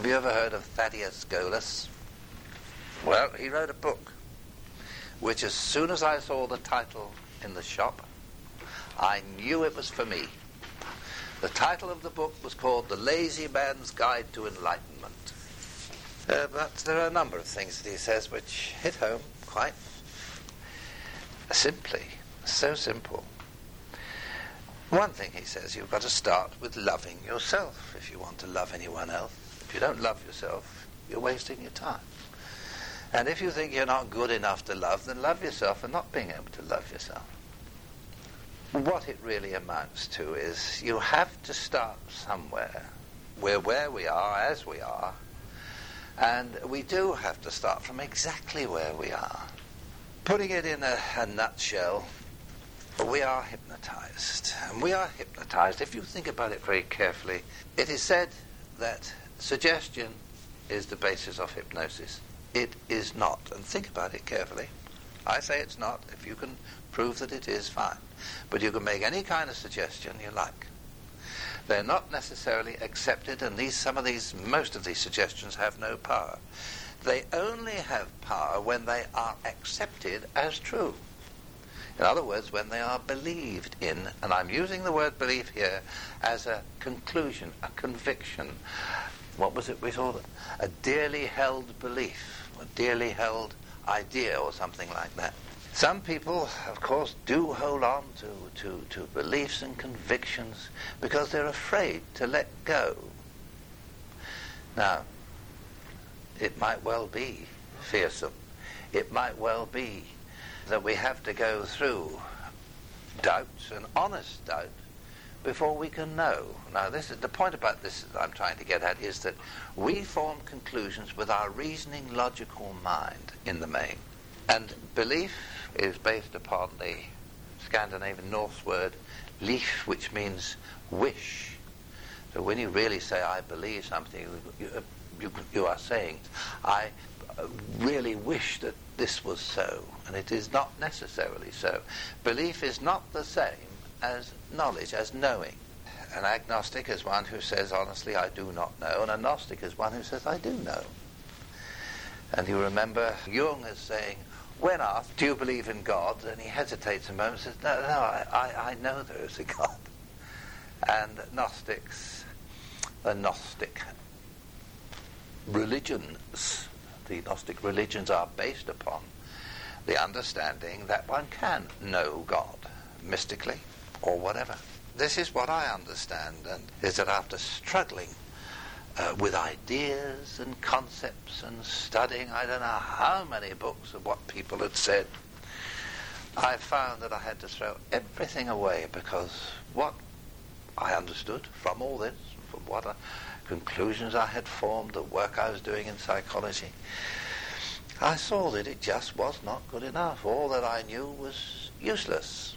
Have you ever heard of Thaddeus Golas? Well, he wrote a book which, as soon as I saw the title in the shop, I knew it was for me. The title of the book was called The Lazy Man's Guide to Enlightenment. Uh, but there are a number of things that he says which hit home quite simply. So simple. One thing he says, you've got to start with loving yourself if you want to love anyone else. If you don't love yourself, you're wasting your time. And if you think you're not good enough to love, then love yourself for not being able to love yourself. What it really amounts to is you have to start somewhere. We're where we are, as we are, and we do have to start from exactly where we are. Putting it in a, a nutshell, we are hypnotized. And we are hypnotized. If you think about it very carefully, it is said that suggestion is the basis of hypnosis. It is not. And think about it carefully. I say it's not. If you can prove that it is, fine. But you can make any kind of suggestion you like. They're not necessarily accepted, and these, some of these, most of these suggestions have no power. They only have power when they are accepted as true. In other words, when they are believed in, and I'm using the word belief here as a conclusion, a conviction. What was it we saw? A dearly held belief, a dearly held idea, or something like that. Some people, of course, do hold on to, to, to beliefs and convictions because they're afraid to let go. Now, it might well be fearsome. It might well be that we have to go through doubts and honest doubt before we can know. Now, this is the point about this that I'm trying to get at is that we form conclusions with our reasoning, logical mind in the main, and belief is based upon the Scandinavian Norse word leaf, which means wish. So when you really say, I believe something, you, you, you are saying, I uh, really wish that this was so, and it is not necessarily so. Belief is not the same as knowledge, as knowing. An agnostic is one who says, honestly, I do not know, and a Gnostic is one who says, I do know. And you remember Jung as saying, when asked, do you believe in God? And he hesitates a moment and says, no, no, I, I, I know there is a God. And Gnostics, the Gnostic religions, the Gnostic religions are based upon the understanding that one can know God mystically or whatever. This is what I understand, and is that after struggling uh, with ideas and concepts and studying I don't know how many books of what people had said, I found that I had to throw everything away because what I understood from all this, from what I, conclusions I had formed, the work I was doing in psychology, I saw that it just was not good enough. All that I knew was useless.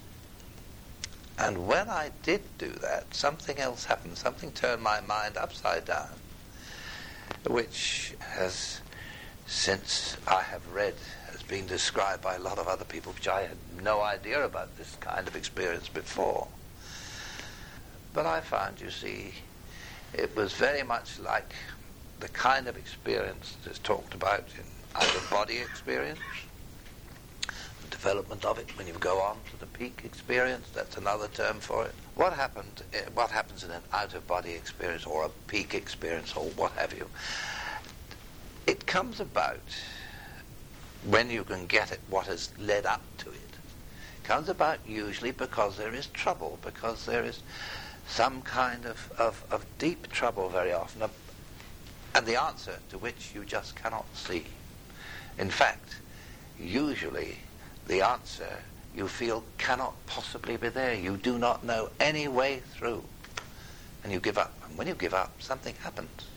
And when I did do that, something else happened. Something turned my mind upside down which has, since I have read, has been described by a lot of other people, which I had no idea about this kind of experience before. But I found, you see, it was very much like the kind of experience that's talked about in of body experience, development of it when you go on to the peak experience, that's another term for it. What happened? Eh, what happens in an out-of-body experience or a peak experience or what have you? It comes about when you can get at what has led up to it. it. Comes about usually because there is trouble, because there is some kind of, of, of deep trouble very often, of, and the answer to which you just cannot see. In fact, usually the answer you feel cannot possibly be there. You do not know any way through. And you give up. And when you give up, something happens.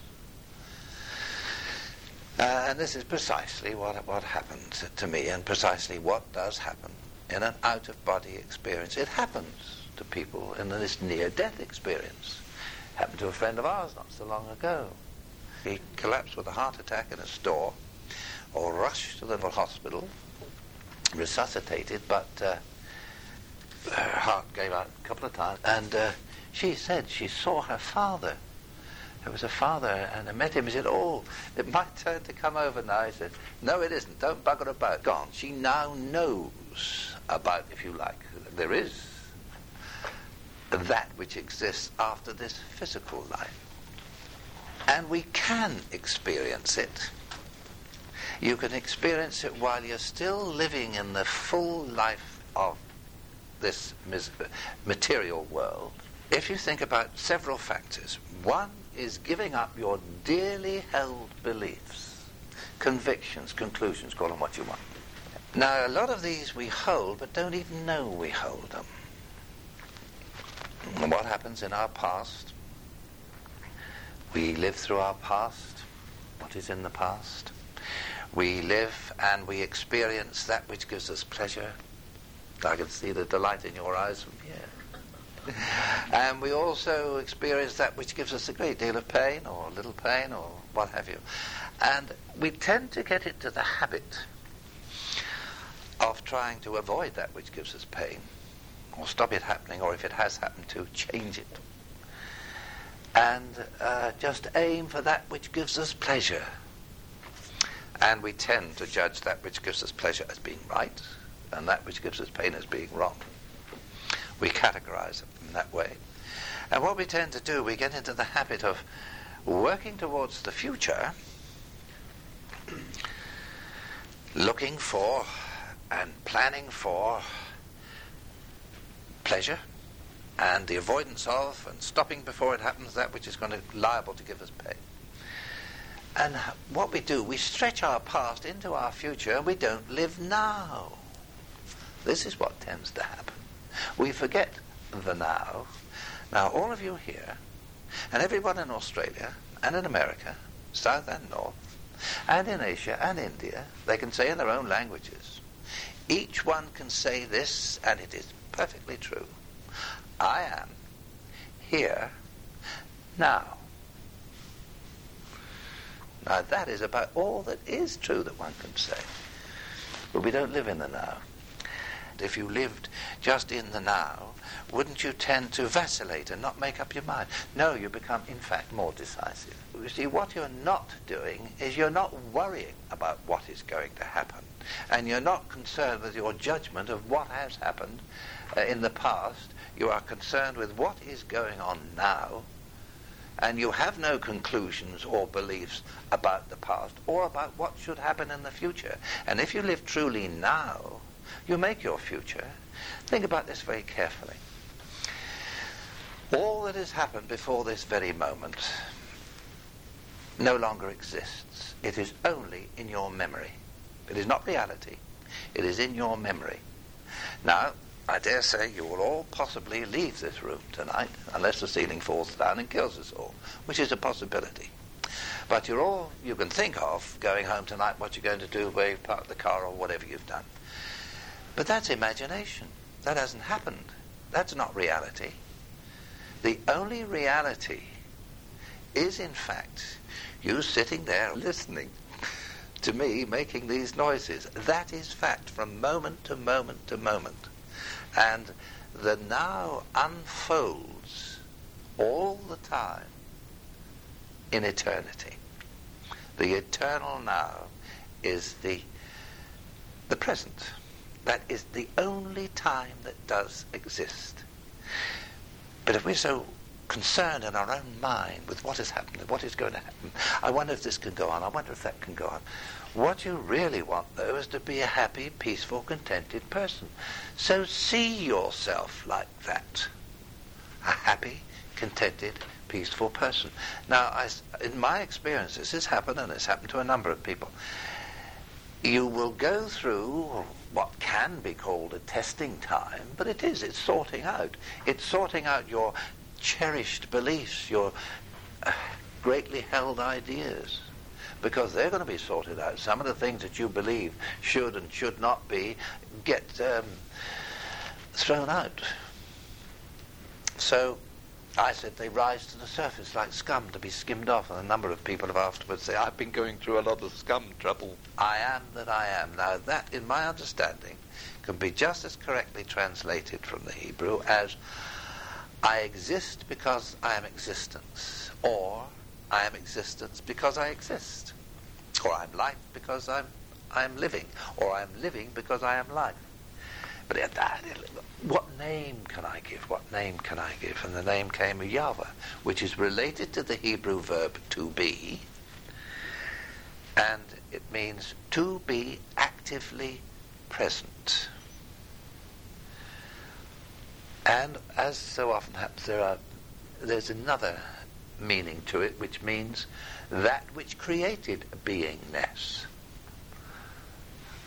Uh, and this is precisely what, what happened to me and precisely what does happen in an out-of-body experience. It happens to people in this near-death experience. Happened to a friend of ours not so long ago. He collapsed with a heart attack in a store or rushed to the hospital resuscitated, but uh, her heart gave out a couple of times. And uh, she said she saw her father There was a father, and I met him. He said, "Oh, it's my turn to come over now." I said, "No, it isn't. Don't bugger about." Gone. She now knows about, if you like, there is that which exists after this physical life, and we can experience it. You can experience it while you're still living in the full life of this material world. If you think about several factors, one is giving up your dearly held beliefs, convictions, conclusions, call them what you want. Now, a lot of these we hold, but don't even know we hold them. And what happens in our past? We live through our past, what is in the past. We live and we experience that which gives us pleasure. I can see the delight in your eyes from here and we also experience that which gives us a great deal of pain or little pain or what have you. And we tend to get into the habit of trying to avoid that which gives us pain or stop it happening or if it has happened to change it. And uh, just aim for that which gives us pleasure. And we tend to judge that which gives us pleasure as being right and that which gives us pain as being wrong. We categorize them in that way. And what we tend to do, we get into the habit of working towards the future, looking for and planning for pleasure and the avoidance of and stopping before it happens that which is going to liable to give us pain. And what we do, we stretch our past into our future and we don't live now. This is what tends to happen. We forget the now. Now, all of you here, and everyone in Australia, and in America, South and North, and in Asia and India, they can say in their own languages. Each one can say this, and it is perfectly true. I am here now. Now, that is about all that is true that one can say. But we don't live in the now. If you lived just in the now, wouldn't you tend to vacillate and not make up your mind? No, you become, in fact, more decisive. You see, what you're not doing is you're not worrying about what is going to happen. And you're not concerned with your judgment of what has happened uh, in the past. You are concerned with what is going on now. And you have no conclusions or beliefs about the past or about what should happen in the future. And if you live truly now, you make your future. Think about this very carefully. All that has happened before this very moment no longer exists. It is only in your memory. It is not reality. It is in your memory. Now, I dare say you will all possibly leave this room tonight, unless the ceiling falls down and kills us all, which is a possibility. But you're all you can think of going home tonight, what you're going to do, where you park the car, or whatever you've done. But that's imagination. That hasn't happened. That's not reality. The only reality is, in fact, you sitting there listening to me making these noises. That is fact from moment to moment to moment. And the now unfolds all the time in eternity. The eternal now is the, the present. That is the only time that does exist. But if we're so concerned in our own mind with what has happened and what is going to happen, I wonder if this can go on, I wonder if that can go on. What you really want, though, is to be a happy, peaceful, contented person. So see yourself like that. A happy, contented, peaceful person. Now, I, in my experience, this has happened, and it's happened to a number of people. You will go through what can be called a testing time, but it is. It's sorting out. It's sorting out your cherished beliefs, your uh, greatly held ideas, because they're going to be sorted out. Some of the things that you believe should and should not be get um, thrown out. So I said they rise to the surface like scum to be skimmed off, and a number of people have afterwards said, I've been going through a lot of scum trouble. I am that I am. Now that, in my understanding, can be just as correctly translated from the Hebrew as I exist because I am existence, or I am existence because I exist. Or I'm life because I'm, I'm living. Or I'm living because I am life. But what name can I give? What name can I give? And the name came of Yahweh, which is related to the Hebrew verb to be, and it means to be actively present. And as so often happens, there are, there's another meaning to it, which means that which created beingness.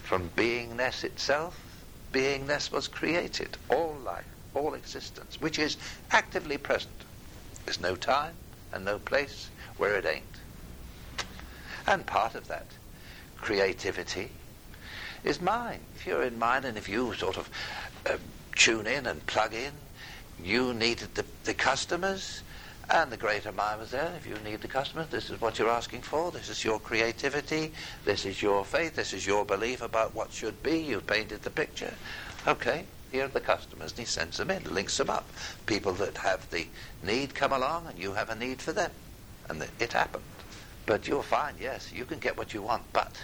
From beingness itself, beingness was created, all life, all existence, which is actively present. There's no time and no place where it ain't. And part of that creativity is mind. If you're in mind and if you sort of uh, tune in and plug in, you needed the, the customers, and the greater mind was there. If you need the customer, this is what you're asking for. This is your creativity. This is your faith. This is your belief about what should be. You've painted the picture. Okay, here are the customers. And he sends them in, links them up. People that have the need come along, and you have a need for them. And it happened. But you'll find, yes, you can get what you want, but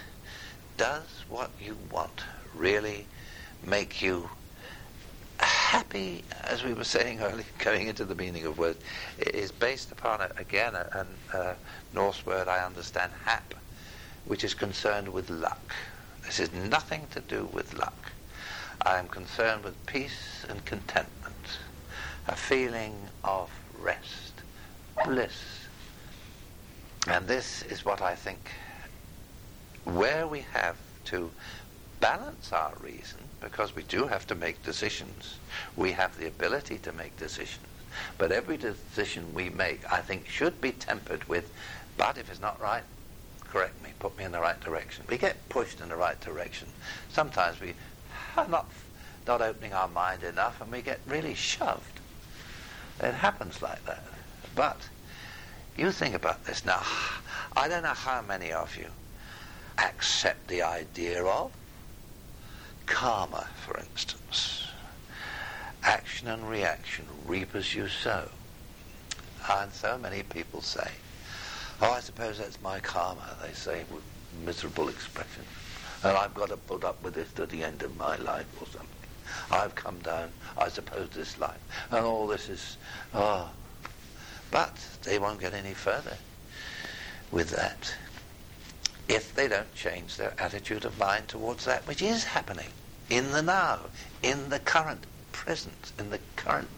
does what you want really make you happy, as we were saying earlier, going into the meaning of words, is based upon, a, again, a, a, Norse word I understand, hap, which is concerned with luck. This is nothing to do with luck. I am concerned with peace and contentment, a feeling of rest, bliss. And this is what I think, where we have to balance our reason because we do have to make decisions. We have the ability to make decisions. But every decision we make, I think, should be tempered with, but if it's not right, correct me, put me in the right direction. We get pushed in the right direction. Sometimes we are not, not opening our mind enough and we get really shoved. It happens like that. But you think about this now. I don't know how many of you accept the idea of karma, for instance. Action and reaction, reap as you sow. And so many people say, oh, I suppose that's my karma, they say with miserable expression. And I've got to put up with this to the end of my life or something. I've come down, I suppose, this life. And all this is, oh. But they won't get any further with that if they don't change their attitude of mind towards that which is happening in the now, in the current present, in the current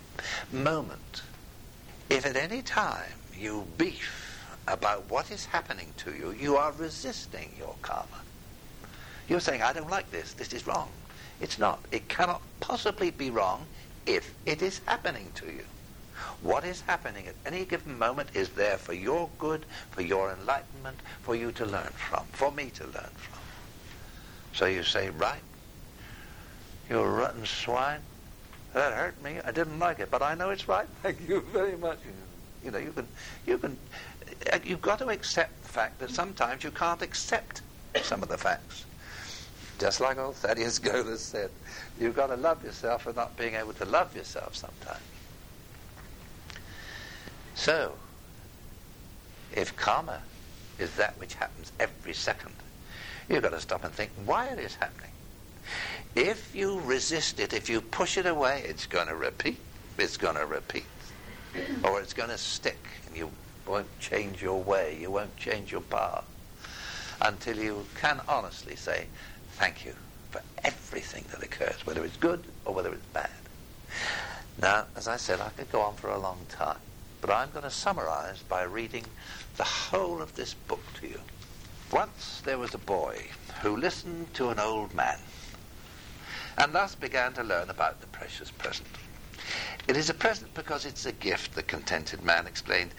moment. If at any time you beef about what is happening to you, you are resisting your karma. You're saying, I don't like this, this is wrong. It's not. It cannot possibly be wrong if it is happening to you. What is happening at any given moment is there for your good, for your enlightenment, for you to learn from, for me to learn from. So you say, right, you rotten swine. That hurt me. I didn't like it, but I know it's right. Thank you very much. You know, you can, you can, you've got to accept the fact that sometimes you can't accept some of the facts. Just like old Thaddeus Golas said, you've got to love yourself for not being able to love yourself sometimes. So, if karma is that which happens every second, you've got to stop and think why it is happening. If you resist it, if you push it away, it's going to repeat. It's going to repeat. Or it's going to stick, and you won't change your way, you won't change your path until you can honestly say, Thank you for everything that occurs, whether it's good or whether it's bad. Now, as I said, I could go on for a long time. But I'm going to summarize by reading the whole of this book to you. Once there was a boy who listened to an old man and thus began to learn about the precious present. It is a present because it's a gift, the contented man explained,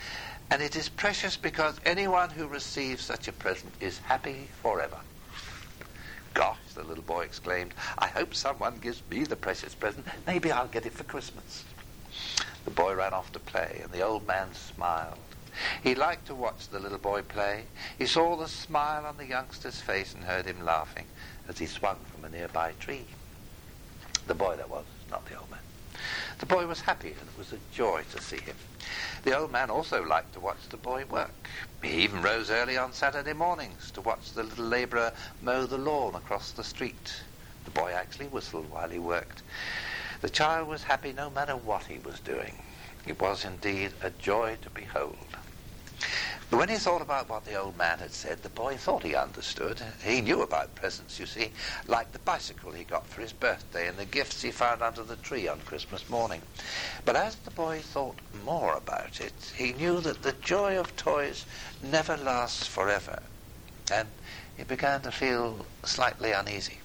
and it is precious because anyone who receives such a present is happy forever. Gosh, the little boy exclaimed, I hope someone gives me the precious present. Maybe I'll get it for Christmas. The boy ran off to play, and the old man smiled. He liked to watch the little boy play. He saw the smile on the youngster's face and heard him laughing as he swung from a nearby tree. The boy that was, not the old man. The boy was happy, and it was a joy to see him. The old man also liked to watch the boy work. He even rose early on Saturday mornings to watch the little labourer mow the lawn across the street. The boy actually whistled while he worked. The child was happy no matter what he was doing. It was indeed a joy to behold. But when he thought about what the old man had said, the boy thought he understood. He knew about presents, you see, like the bicycle he got for his birthday and the gifts he found under the tree on Christmas morning. But as the boy thought more about it, he knew that the joy of toys never lasts forever. And he began to feel slightly uneasy.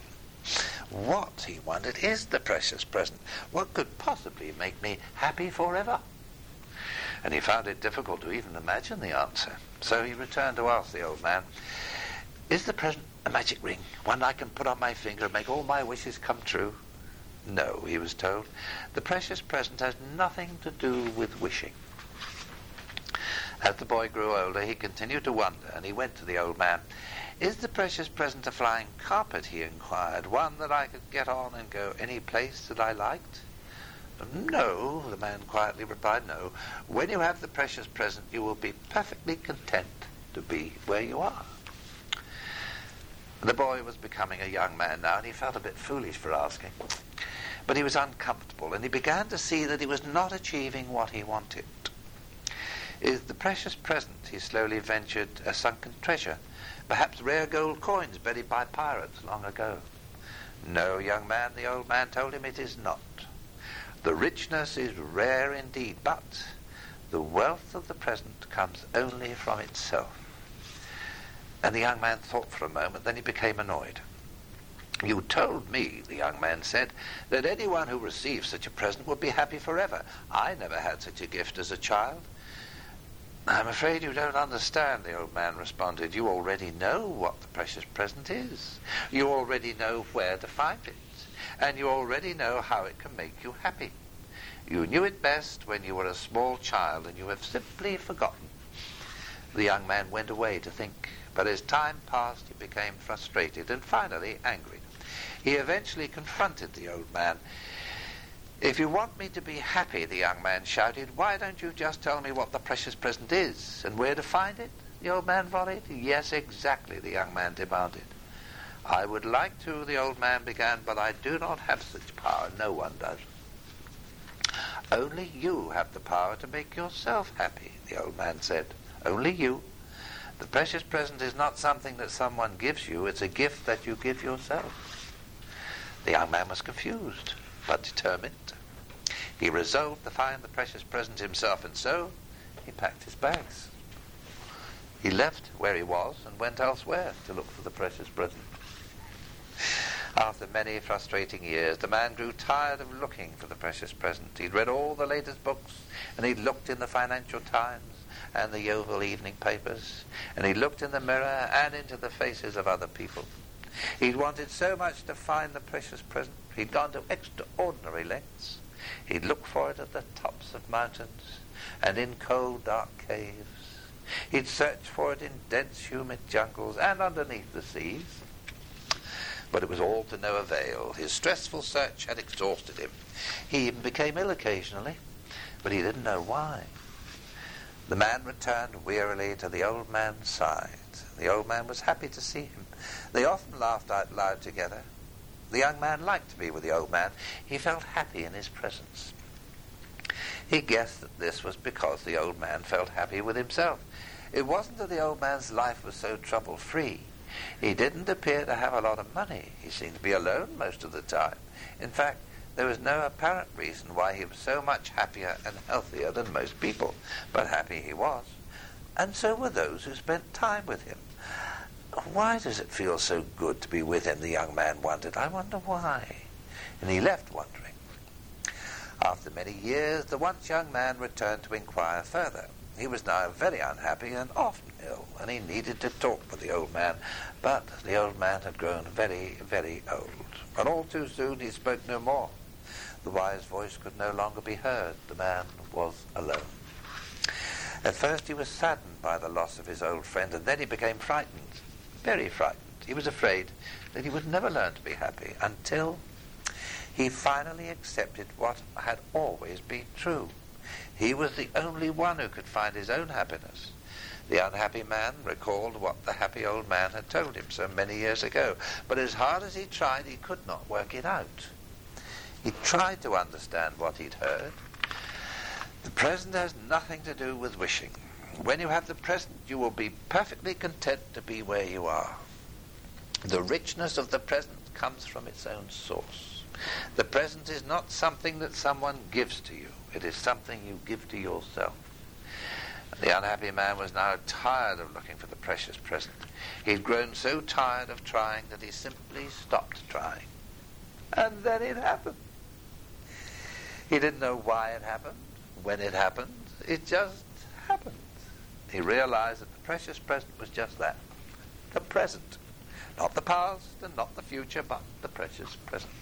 What, he wondered, is the precious present? What could possibly make me happy forever? and he found it difficult to even imagine the answer. So he returned to ask the old man, Is the present a magic ring, one I can put on my finger and make all my wishes come true? No, he was told. The precious present has nothing to do with wishing. As the boy grew older, he continued to wonder, and he went to the old man. Is the precious present a flying carpet, he inquired, one that I could get on and go any place that I liked? No, the man quietly replied, no. When you have the precious present, you will be perfectly content to be where you are. The boy was becoming a young man now, and he felt a bit foolish for asking. But he was uncomfortable, and he began to see that he was not achieving what he wanted. Is the precious present, he slowly ventured, a sunken treasure? Perhaps rare gold coins buried by pirates long ago? No, young man, the old man told him, it is not. The richness is rare indeed, but the wealth of the present comes only from itself. And the young man thought for a moment, then he became annoyed. You told me, the young man said, that anyone who receives such a present would be happy forever. I never had such a gift as a child. I'm afraid you don't understand, the old man responded. You already know what the precious present is. You already know where to find it and you already know how it can make you happy. You knew it best when you were a small child, and you have simply forgotten. The young man went away to think, but as time passed, he became frustrated and finally angry. He eventually confronted the old man. If you want me to be happy, the young man shouted, why don't you just tell me what the precious present is and where to find it? The old man volleyed. Yes, exactly, the young man demanded. I would like to, the old man began, but I do not have such power. No one does. Only you have the power to make yourself happy, the old man said. Only you. The precious present is not something that someone gives you, it's a gift that you give yourself. The young man was confused, but determined. He resolved to find the precious present himself, and so he packed his bags. He left where he was and went elsewhere to look for the precious present. After many frustrating years, the man grew tired of looking for the precious present. He'd read all the latest books, and he'd looked in the Financial Times and the Yeovil evening papers, and he looked in the mirror and into the faces of other people. He'd wanted so much to find the precious present, he'd gone to extraordinary lengths. He'd looked for it at the tops of mountains and in cold, dark caves. He'd searched for it in dense, humid jungles and underneath the seas. But it was all to no avail. His stressful search had exhausted him. He even became ill occasionally, but he didn't know why. The man returned wearily to the old man's side. The old man was happy to see him. They often laughed out loud together. The young man liked to be with the old man. He felt happy in his presence. He guessed that this was because the old man felt happy with himself. It wasn't that the old man's life was so trouble free. He didn't appear to have a lot of money. He seemed to be alone most of the time. In fact, there was no apparent reason why he was so much happier and healthier than most people, but happy he was. And so were those who spent time with him. Why does it feel so good to be with him? The young man wondered. I wonder why. And he left wondering. After many years, the once young man returned to inquire further. He was now very unhappy and often ill, and he needed to talk with the old man. But the old man had grown very, very old, and all too soon he spoke no more. The wise voice could no longer be heard. The man was alone. At first he was saddened by the loss of his old friend, and then he became frightened, very frightened. He was afraid that he would never learn to be happy until he finally accepted what had always been true. He was the only one who could find his own happiness. The unhappy man recalled what the happy old man had told him so many years ago, but as hard as he tried, he could not work it out. He tried to understand what he'd heard. The present has nothing to do with wishing. When you have the present, you will be perfectly content to be where you are. The richness of the present comes from its own source. The present is not something that someone gives to you. It is something you give to yourself. The unhappy man was now tired of looking for the precious present. He'd grown so tired of trying that he simply stopped trying. And then it happened. He didn't know why it happened, when it happened. It just happened. He realized that the precious present was just that the present. Not the past and not the future, but the precious present.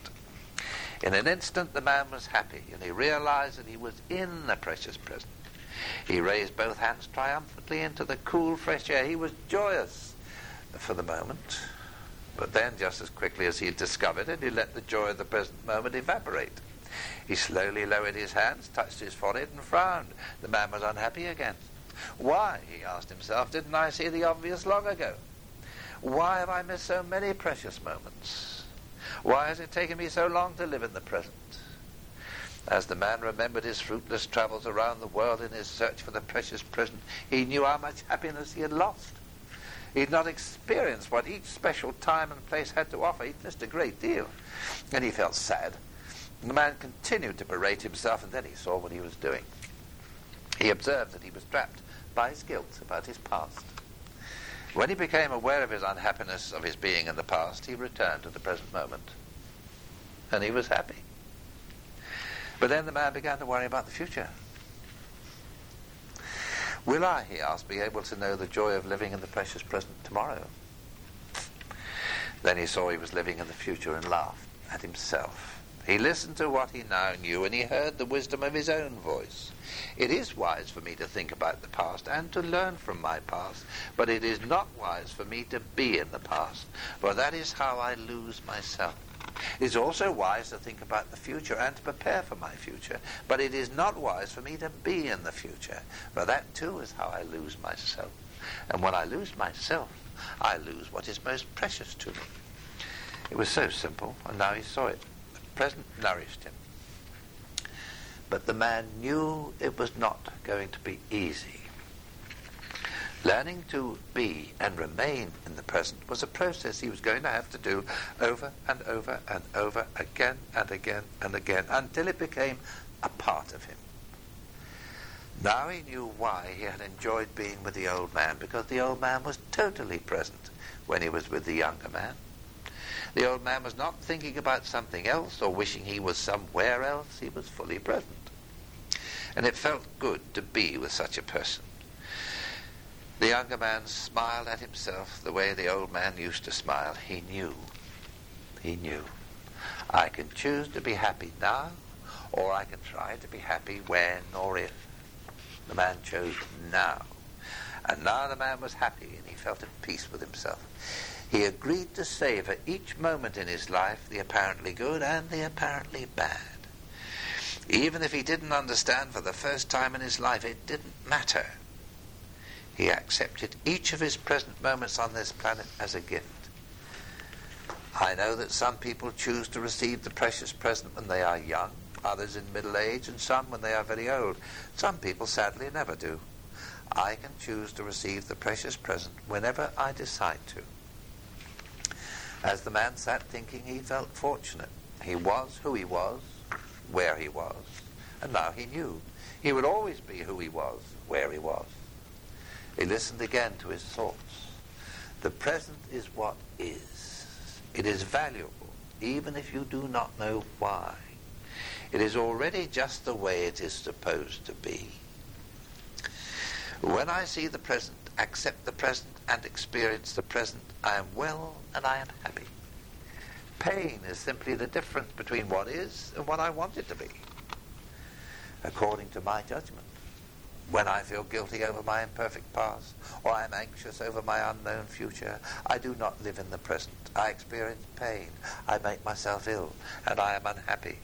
In an instant, the man was happy, and he realized that he was in the precious present. He raised both hands triumphantly into the cool, fresh air. He was joyous for the moment. But then, just as quickly as he had discovered it, he let the joy of the present moment evaporate. He slowly lowered his hands, touched his forehead, and frowned. The man was unhappy again. Why, he asked himself, didn't I see the obvious long ago? Why have I missed so many precious moments? Why has it taken me so long to live in the present? As the man remembered his fruitless travels around the world in his search for the precious present, he knew how much happiness he had lost. He had not experienced what each special time and place had to offer. He'd missed a great deal. And he felt sad. The man continued to berate himself, and then he saw what he was doing. He observed that he was trapped by his guilt about his past. When he became aware of his unhappiness of his being in the past, he returned to the present moment. And he was happy. But then the man began to worry about the future. Will I, he asked, be able to know the joy of living in the precious present tomorrow? Then he saw he was living in the future and laughed at himself. He listened to what he now knew and he heard the wisdom of his own voice. It is wise for me to think about the past and to learn from my past, but it is not wise for me to be in the past, for that is how I lose myself. It is also wise to think about the future and to prepare for my future, but it is not wise for me to be in the future, for that too is how I lose myself. And when I lose myself, I lose what is most precious to me. It was so simple, and now he saw it. Present nourished him. But the man knew it was not going to be easy. Learning to be and remain in the present was a process he was going to have to do over and over and over again and again and again until it became a part of him. Now he knew why he had enjoyed being with the old man, because the old man was totally present when he was with the younger man. The old man was not thinking about something else or wishing he was somewhere else. He was fully present and it felt good to be with such a person. The younger man smiled at himself the way the old man used to smile. He knew. He knew. I can choose to be happy now, or I can try to be happy when or if. The man chose now. And now the man was happy and he felt at peace with himself. He agreed to savor each moment in his life, the apparently good and the apparently bad. Even if he didn't understand for the first time in his life, it didn't matter. He accepted each of his present moments on this planet as a gift. I know that some people choose to receive the precious present when they are young, others in middle age, and some when they are very old. Some people sadly never do. I can choose to receive the precious present whenever I decide to. As the man sat thinking, he felt fortunate. He was who he was, where he was, and now he knew. He would always be who he was, where he was. He listened again to his thoughts. The present is what is. It is valuable, even if you do not know why. It is already just the way it is supposed to be. When I see the present, accept the present, and experience the present, I am well and I am happy. Pain is simply the difference between what is and what I want it to be, according to my judgment. When I feel guilty over my imperfect past, or I am anxious over my unknown future, I do not live in the present. I experience pain. I make myself ill, and I am unhappy.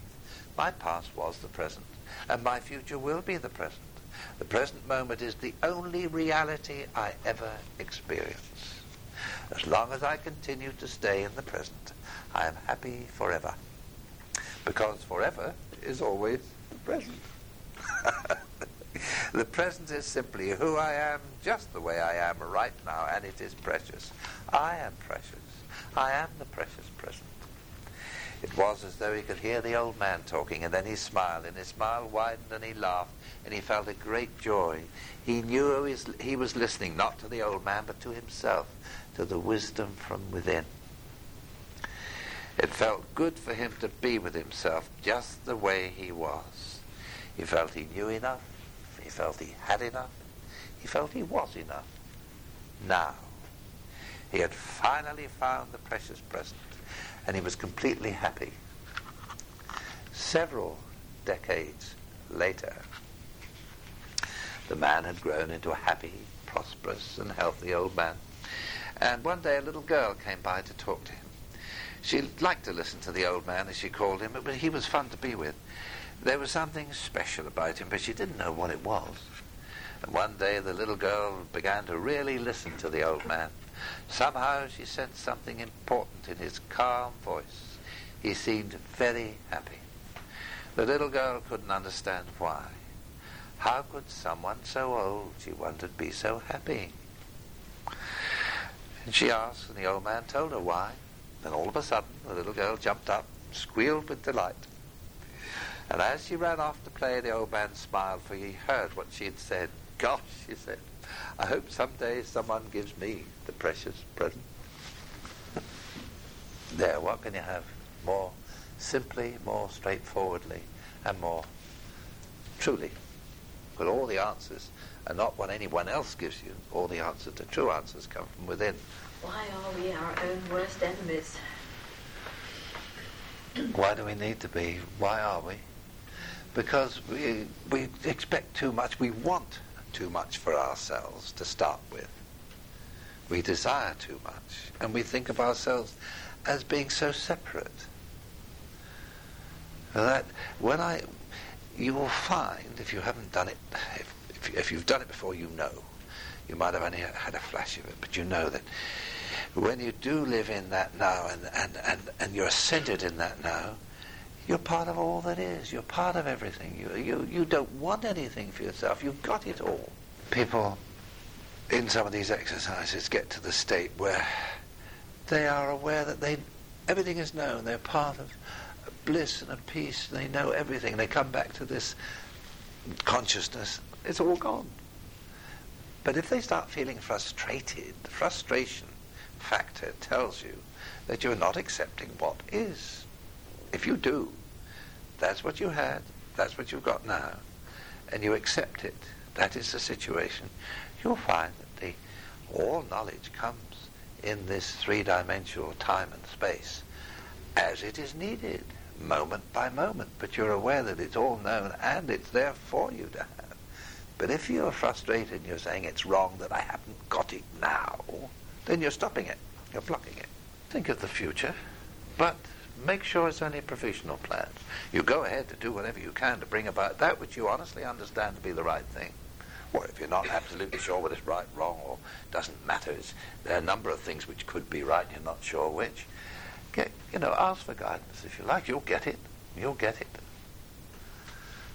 My past was the present, and my future will be the present. The present moment is the only reality I ever experience. As long as I continue to stay in the present, I am happy forever. Because forever is always the present. the present is simply who I am, just the way I am right now, and it is precious. I am precious. I am the precious present. It was as though he could hear the old man talking, and then he smiled, and his smile widened, and he laughed, and he felt a great joy. He knew he was listening not to the old man, but to himself, to the wisdom from within. It felt good for him to be with himself just the way he was. He felt he knew enough. He felt he had enough. He felt he was enough. Now, he had finally found the precious present and he was completely happy. Several decades later, the man had grown into a happy, prosperous, and healthy old man. And one day a little girl came by to talk to him. She liked to listen to the old man, as she called him, but he was fun to be with. There was something special about him, but she didn't know what it was. And one day the little girl began to really listen to the old man. Somehow she sensed something important in his calm voice. He seemed very happy. The little girl couldn't understand why. How could someone so old, she wondered, be so happy? And she asked, and the old man told her why. Then all of a sudden, the little girl jumped up, squealed with delight. And as she ran off to play, the old man smiled, for he heard what she had said. Gosh, she said, I hope someday someone gives me the precious present. there, what can you have more simply, more straightforwardly, and more truly? But all the answers are not what anyone else gives you. All the answers, the true answers, come from within. Why are we our own worst enemies? Why do we need to be? Why are we? Because we, we expect too much. We want too much for ourselves to start with. We desire too much, and we think of ourselves as being so separate. That when I, you will find, if you haven't done it, if, if, if you've done it before, you know. You might have only had a flash of it, but you know that when you do live in that now and, and, and, and you're centered in that now, you're part of all that is. You're part of everything. You, you, you don't want anything for yourself. You've got it all. People in some of these exercises get to the state where they are aware that they everything is known. They're part of bliss and a peace. They know everything. They come back to this consciousness. It's all gone. But if they start feeling frustrated, the frustration factor tells you that you're not accepting what is. If you do, that's what you had, that's what you've got now, and you accept it, that is the situation, you'll find that the, all knowledge comes in this three-dimensional time and space as it is needed, moment by moment, but you're aware that it's all known and it's there for you to have. But if you're frustrated and you're saying it's wrong that I haven't got it now, then you're stopping it. You're blocking it. Think of the future, but make sure it's only provisional plans. You go ahead to do whatever you can to bring about that which you honestly understand to be the right thing. Or if you're not absolutely sure whether it's right, wrong, or doesn't matter, there are a number of things which could be right, you're not sure which. Get, you know, ask for guidance if you like. You'll get it. You'll get it.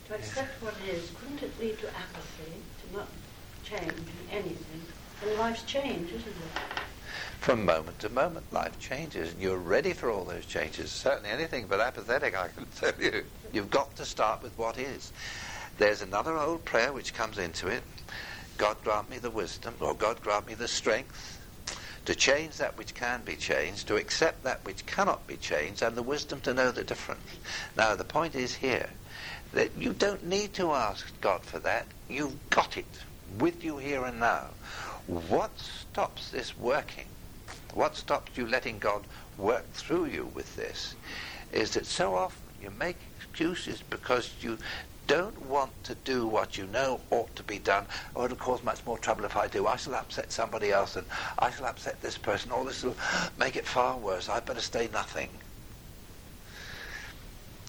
To accept what is, couldn't it lead to apathy, to not change in anything? And life's change, isn't it? From moment to moment. Life changes, and you're ready for all those changes. Certainly anything but apathetic, I can tell you. You've got to start with what is. There's another old prayer which comes into it God grant me the wisdom, or God grant me the strength to change that which can be changed, to accept that which cannot be changed, and the wisdom to know the difference. Now, the point is here that you don't need to ask God for that. You've got it with you here and now. What stops this working what stops you letting God work through you with this is that so often you make excuses because you don't want to do what you know ought to be done, or it'll cause much more trouble if I do. I shall upset somebody else, and I shall upset this person, or this will make it far worse. I'd better stay nothing.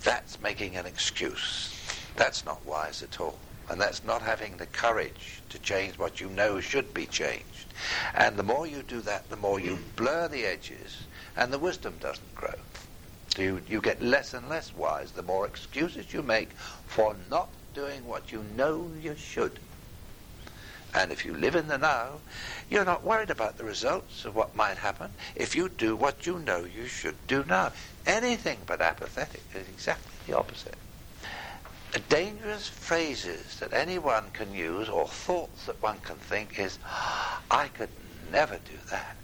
That's making an excuse. That's not wise at all. And that's not having the courage to change what you know should be changed. And the more you do that, the more you blur the edges, and the wisdom doesn't grow. You, you get less and less wise the more excuses you make for not doing what you know you should. And if you live in the now, you're not worried about the results of what might happen if you do what you know you should do now. Anything but apathetic is exactly the opposite. Uh, dangerous phrases that anyone can use or thoughts that one can think is, ah, I could never do that.